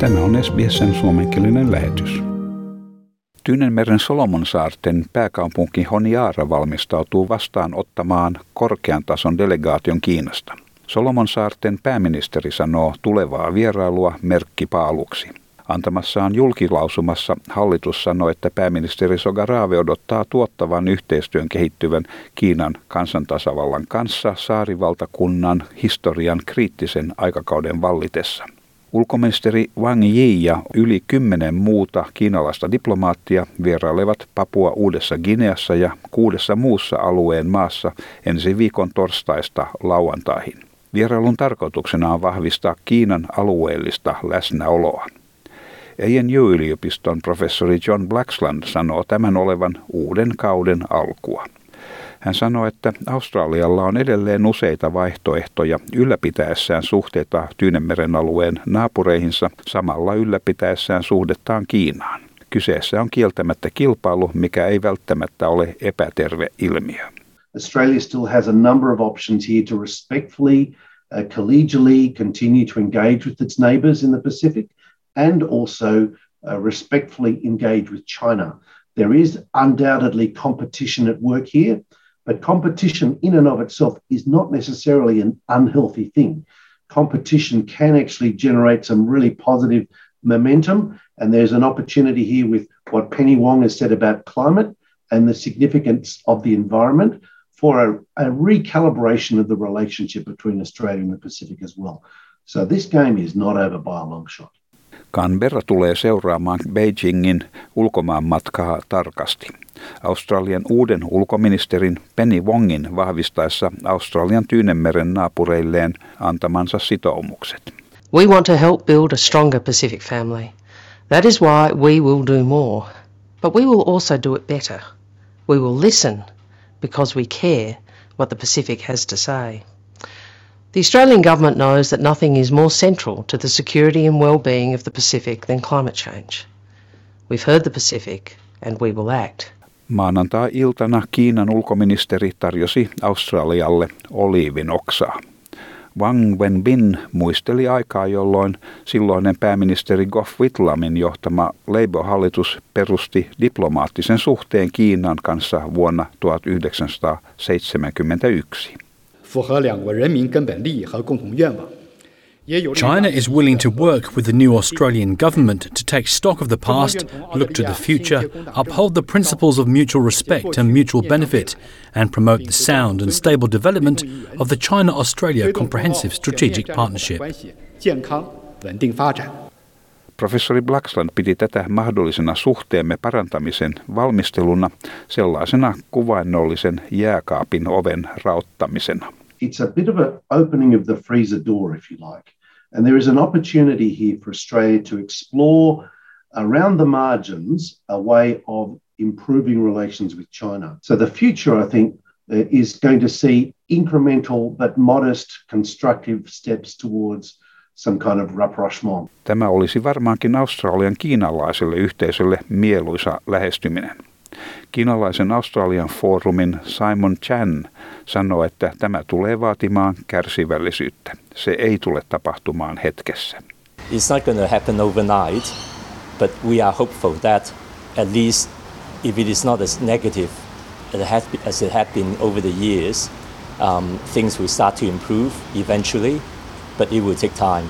Tämä on SBSn suomenkielinen lähetys. Tyynenmeren Solomonsaarten pääkaupunki Honiara valmistautuu vastaan ottamaan korkean tason delegaation Kiinasta. Solomonsaarten pääministeri sanoo tulevaa vierailua merkkipaaluksi. Antamassaan julkilausumassa hallitus sanoi, että pääministeri Sogarave odottaa tuottavan yhteistyön kehittyvän Kiinan kansantasavallan kanssa saarivaltakunnan historian kriittisen aikakauden vallitessa. Ulkoministeri Wang Yi ja yli kymmenen muuta kiinalaista diplomaattia vierailevat Papua Uudessa Gineassa ja kuudessa muussa alueen maassa ensi viikon torstaista lauantaihin. Vierailun tarkoituksena on vahvistaa Kiinan alueellista läsnäoloa. ANU-yliopiston professori John Blacksland sanoo tämän olevan uuden kauden alkua. Hän sanoi, että Australialla on edelleen useita vaihtoehtoja ylläpitäessään suhteita Tyynemeren alueen naapureihinsa samalla ylläpitäessään suhdettaan Kiinaan. Kyseessä on kieltämättä kilpailu, mikä ei välttämättä ole epäterve ilmiö. Australia still has a number of options here to respectfully, uh, collegially continue to engage with its neighbours in the Pacific and also uh, respectfully engage with China. There is undoubtedly competition at work here. But competition in and of itself is not necessarily an unhealthy thing. Competition can actually generate some really positive momentum. And there's an opportunity here with what Penny Wong has said about climate and the significance of the environment for a, a recalibration of the relationship between Australia and the Pacific as well. So this game is not over by a long shot. Canberra tulee seuraamaan Beijingin ulkomaanmatkaa tarkasti. Australian uuden ulkoministerin Penny Wongin vahvistaessa Australian Tyynemeren naapureilleen antamansa sitoumukset. We want to help build a stronger Pacific family. That is why we will do more. But we will also do it better. We will listen because we care what the Pacific has to say. The Australian government knows that nothing is more central to the security and well-being of the Pacific than climate change. We've heard the Pacific and we will act. Maanantai-iltana Kiinan ulkoministeri tarjosi Australialle oliivinoksaa. Wang Wenbin muisteli aikaa, jolloin silloinen pääministeri Gough Whitlamin johtama Labour-hallitus perusti diplomaattisen suhteen Kiinan kanssa vuonna 1971. China is willing to work with the new Australian government to take stock of the past, look to the future, uphold the principles of mutual respect and mutual benefit, and promote the sound and stable development of the China Australia Comprehensive Strategic Partnership. Professori Blacksland piti tätä mahdollisena suhteemme parantamisen valmisteluna sellaisena kuvainnollisen jääkaapin oven rauttamisena. It's a bit of an opening of the freezer door, if you like. And there is an opportunity here for Australia to explore around the margins a way of improving relations with China. So the future, I think, is going to see incremental but modest constructive steps towards some kind of rapprochement. Tämä olisi varmaankin Australian kiinalaiselle yhteisölle mieluisa lähestyminen. Kiinalaisen Australian foorumin Simon Chan sanoo, että tämä tulee vaatimaan kärsivällisyyttä. Se ei tule tapahtumaan hetkessä. It's not going to happen overnight, but we are hopeful that at least if it is not as negative as it had been over the years, um, things will start to improve eventually, but it will take time.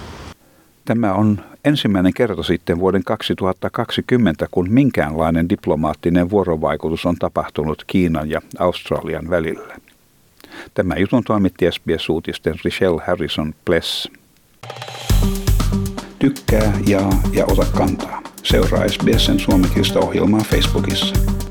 Tämä on ensimmäinen kerta sitten vuoden 2020, kun minkäänlainen diplomaattinen vuorovaikutus on tapahtunut Kiinan ja Australian välillä. Tämä jutun toimitti SBS-uutisten Richelle Harrison Pless. Tykkää, jaa ja ota kantaa. Seuraa SBSn suomenkielistä ohjelmaa Facebookissa.